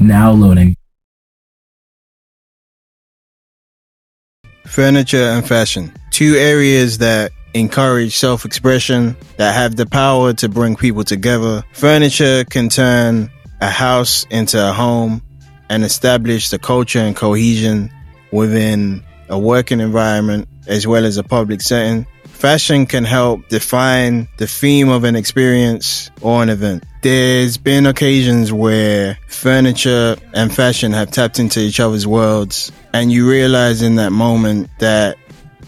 Now loading. Furniture and fashion. Two areas that encourage self expression, that have the power to bring people together. Furniture can turn a house into a home and establish the culture and cohesion within a working environment as well as a public setting. Fashion can help define the theme of an experience or an event. There's been occasions where furniture and fashion have tapped into each other's worlds, and you realize in that moment that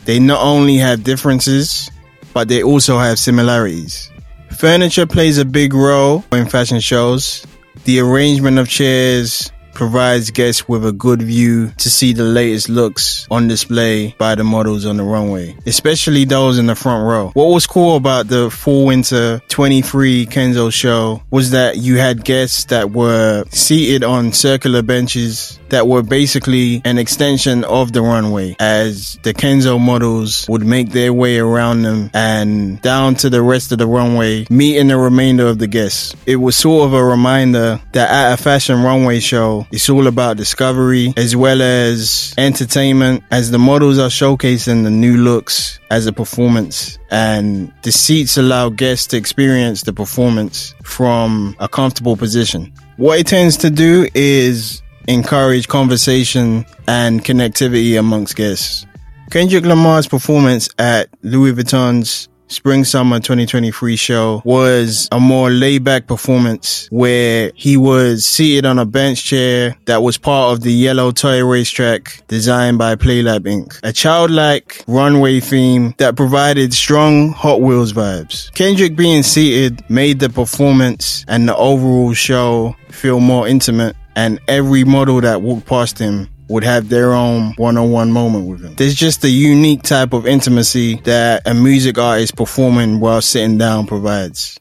they not only have differences, but they also have similarities. Furniture plays a big role in fashion shows. The arrangement of chairs, provides guests with a good view to see the latest looks on display by the models on the runway, especially those in the front row. What was cool about the Fall Winter 23 Kenzo show was that you had guests that were seated on circular benches that were basically an extension of the runway as the Kenzo models would make their way around them and down to the rest of the runway, meeting the remainder of the guests. It was sort of a reminder that at a fashion runway show, it's all about discovery as well as entertainment as the models are showcasing the new looks as a performance and the seats allow guests to experience the performance from a comfortable position. What it tends to do is encourage conversation and connectivity amongst guests. Kendrick Lamar's performance at Louis Vuitton's Spring Summer 2023 show was a more laid back performance where he was seated on a bench chair that was part of the yellow toy racetrack designed by Playlab Inc. A childlike runway theme that provided strong Hot Wheels vibes. Kendrick being seated made the performance and the overall show feel more intimate and every model that walked past him would have their own one-on-one moment with him. There's just a unique type of intimacy that a music artist performing while sitting down provides.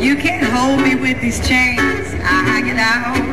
You can't hold me with these chains. I get out.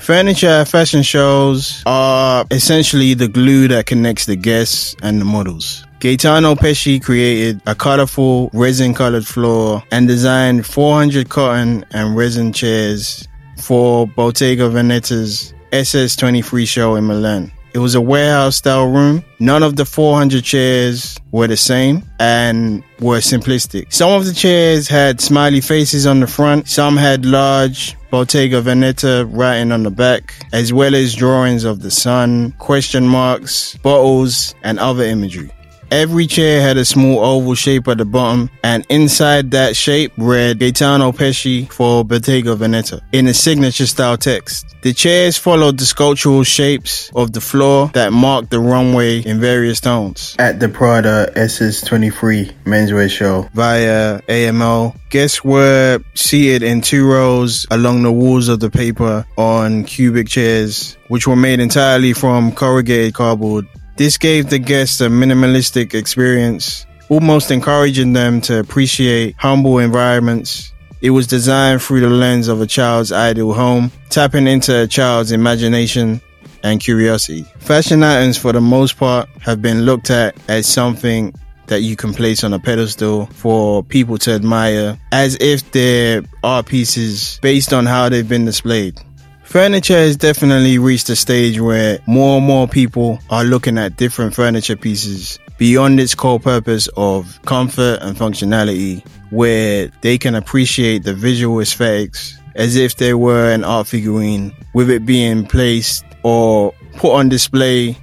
Furniture fashion shows are essentially the glue that connects the guests and the models. Gaetano Pesce created a colorful resin colored floor and designed 400 cotton and resin chairs for Bottega Veneta's SS23 show in Milan. It was a warehouse style room. None of the 400 chairs were the same and were simplistic. Some of the chairs had smiley faces on the front. Some had large Bottega Veneta writing on the back, as well as drawings of the sun, question marks, bottles, and other imagery. Every chair had a small oval shape at the bottom, and inside that shape read Gaetano Pesce for Bottega Veneta in a signature style text. The chairs followed the sculptural shapes of the floor that marked the runway in various tones. At the Prada SS23 menswear show via AMO, guests were seated in two rows along the walls of the paper on cubic chairs, which were made entirely from corrugated cardboard this gave the guests a minimalistic experience, almost encouraging them to appreciate humble environments. It was designed through the lens of a child's ideal home, tapping into a child's imagination and curiosity. Fashion items, for the most part, have been looked at as something that you can place on a pedestal for people to admire as if they're art pieces based on how they've been displayed. Furniture has definitely reached a stage where more and more people are looking at different furniture pieces beyond its core purpose of comfort and functionality, where they can appreciate the visual aesthetics as if they were an art figurine, with it being placed or put on display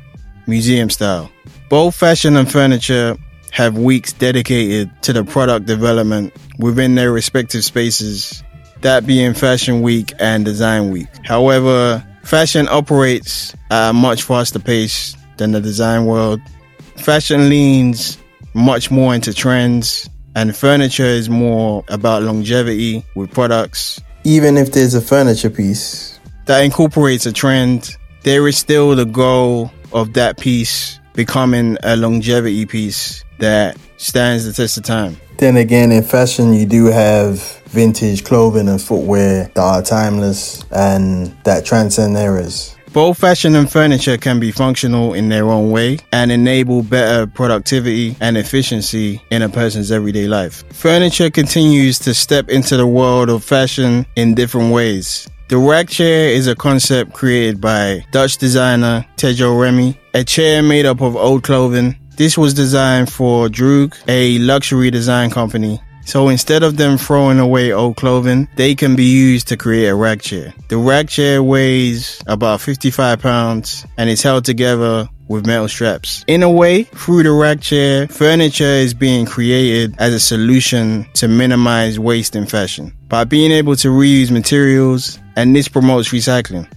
museum style. Both fashion and furniture have weeks dedicated to the product development within their respective spaces that being Fashion Week and Design Week. However, fashion operates at a much faster pace than the design world. Fashion leans much more into trends, and furniture is more about longevity with products. Even if there's a furniture piece that incorporates a trend, there is still the goal of that piece becoming a longevity piece that stands the test of time. Then again, in fashion, you do have vintage clothing and footwear that are timeless and that transcend eras. Both fashion and furniture can be functional in their own way and enable better productivity and efficiency in a person's everyday life. Furniture continues to step into the world of fashion in different ways. The rack chair is a concept created by Dutch designer Tejo Remy, a chair made up of old clothing. This was designed for Droog, a luxury design company so instead of them throwing away old clothing, they can be used to create a rack chair. The rack chair weighs about 55 pounds and is held together with metal straps. In a way, through the rack chair, furniture is being created as a solution to minimize waste in fashion by being able to reuse materials, and this promotes recycling.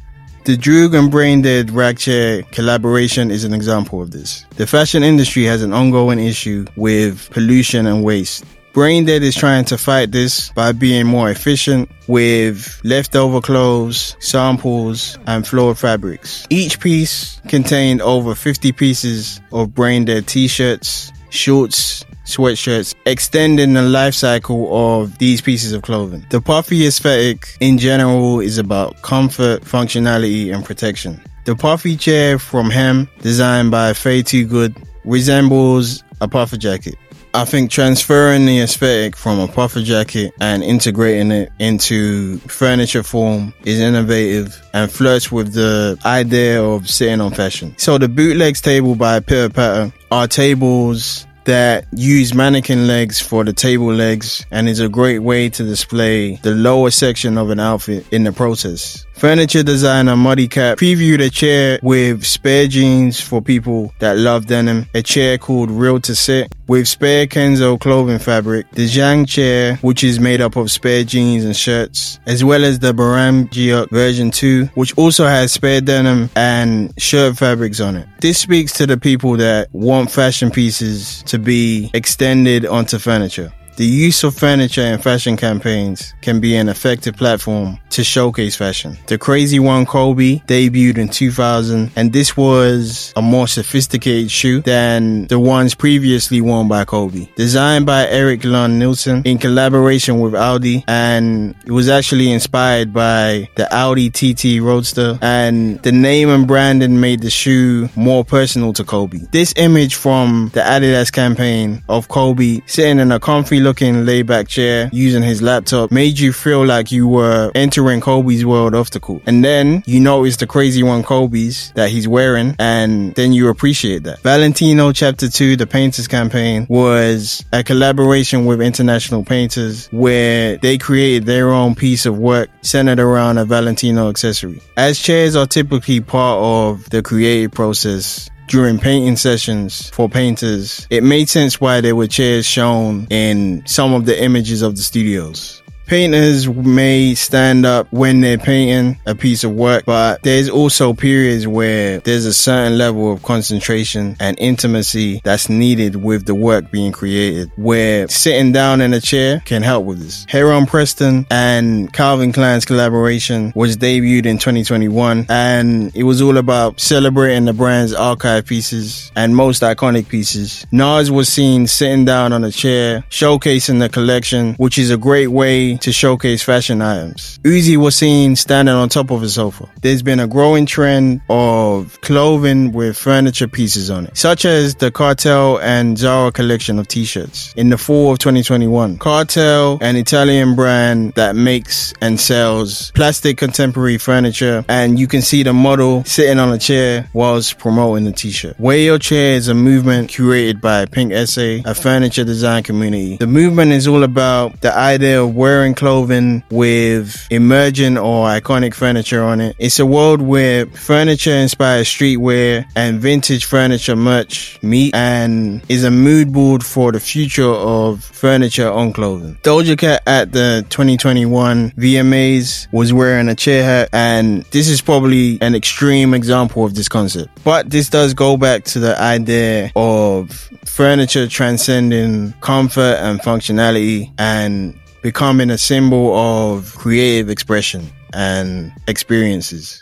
The Droog and Braindead rack chair collaboration is an example of this. The fashion industry has an ongoing issue with pollution and waste. Braindead is trying to fight this by being more efficient with leftover clothes, samples, and floor fabrics. Each piece contained over 50 pieces of Braindead t-shirts, shorts, sweatshirts, extending the life cycle of these pieces of clothing. The puffy aesthetic in general is about comfort, functionality, and protection. The puffy chair from Hem, designed by Faye Toogood, resembles a puffer jacket. I think transferring the aesthetic from a puffer jacket and integrating it into furniture form is innovative and flirts with the idea of sitting on fashion. So the bootlegs table by Pitter Patter are tables that use mannequin legs for the table legs and is a great way to display the lower section of an outfit in the process. Furniture designer Muddy Cap previewed a chair with spare jeans for people that love denim, a chair called Real to Sit with spare Kenzo clothing fabric, the Zhang chair, which is made up of spare jeans and shirts, as well as the Baram Giok version 2, which also has spare denim and shirt fabrics on it. This speaks to the people that want fashion pieces to be extended onto furniture. The use of furniture in fashion campaigns can be an effective platform to showcase fashion. The Crazy One Kobe debuted in 2000 and this was a more sophisticated shoe than the ones previously worn by Kobe. Designed by Eric Lund Nielsen in collaboration with Audi and it was actually inspired by the Audi TT Roadster and the name and branding made the shoe more personal to Kobe. This image from the Adidas campaign of Kobe sitting in a comfy looking laid back chair using his laptop made you feel like you were entering Kobe's world of the cool. And then you notice the crazy one Kobe's that he's wearing and then you appreciate that. Valentino chapter two, the painters campaign was a collaboration with international painters where they created their own piece of work centered around a Valentino accessory. As chairs are typically part of the creative process, during painting sessions for painters, it made sense why there were chairs shown in some of the images of the studios. Painters may stand up when they're painting a piece of work, but there's also periods where there's a certain level of concentration and intimacy that's needed with the work being created, where sitting down in a chair can help with this. Heron Preston and Calvin Klein's collaboration was debuted in 2021 and it was all about celebrating the brand's archive pieces and most iconic pieces. Nas was seen sitting down on a chair, showcasing the collection, which is a great way to showcase fashion items. Uzi was seen standing on top of a sofa. There's been a growing trend of clothing with furniture pieces on it, such as the Kartell and Zara collection of t-shirts in the fall of 2021. Kartell, an Italian brand that makes and sells plastic contemporary furniture, and you can see the model sitting on a chair whilst promoting the t-shirt. Wear Your Chair is a movement curated by Pink Essay, a furniture design community. The movement is all about the idea of wearing clothing with emerging or iconic furniture on it. It's a world where furniture inspired streetwear and vintage furniture merch meet and is a mood board for the future of furniture on clothing. Doja Cat at the 2021 VMAs was wearing a chair hat and this is probably an extreme example of this concept. But this does go back to the idea of furniture transcending comfort and functionality and becoming a symbol of creative expression and experiences.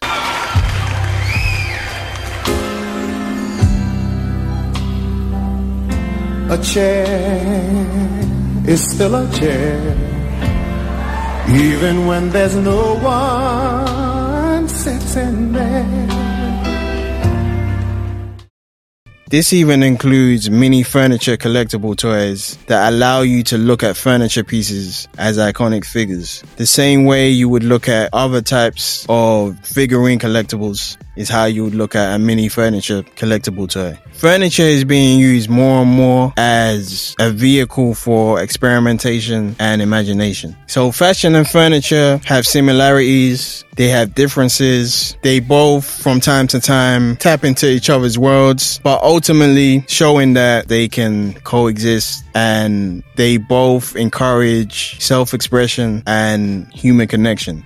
A chair is still a chair, even when there's no one sitting there. This even includes mini furniture collectible toys that allow you to look at furniture pieces as iconic figures. The same way you would look at other types of figurine collectibles is how you would look at a mini furniture collectible toy. Furniture is being used more and more as a vehicle for experimentation and imagination. So fashion and furniture have similarities. They have differences. They both from time to time tap into each other's worlds, but ultimately showing that they can coexist and they both encourage self-expression and human connection.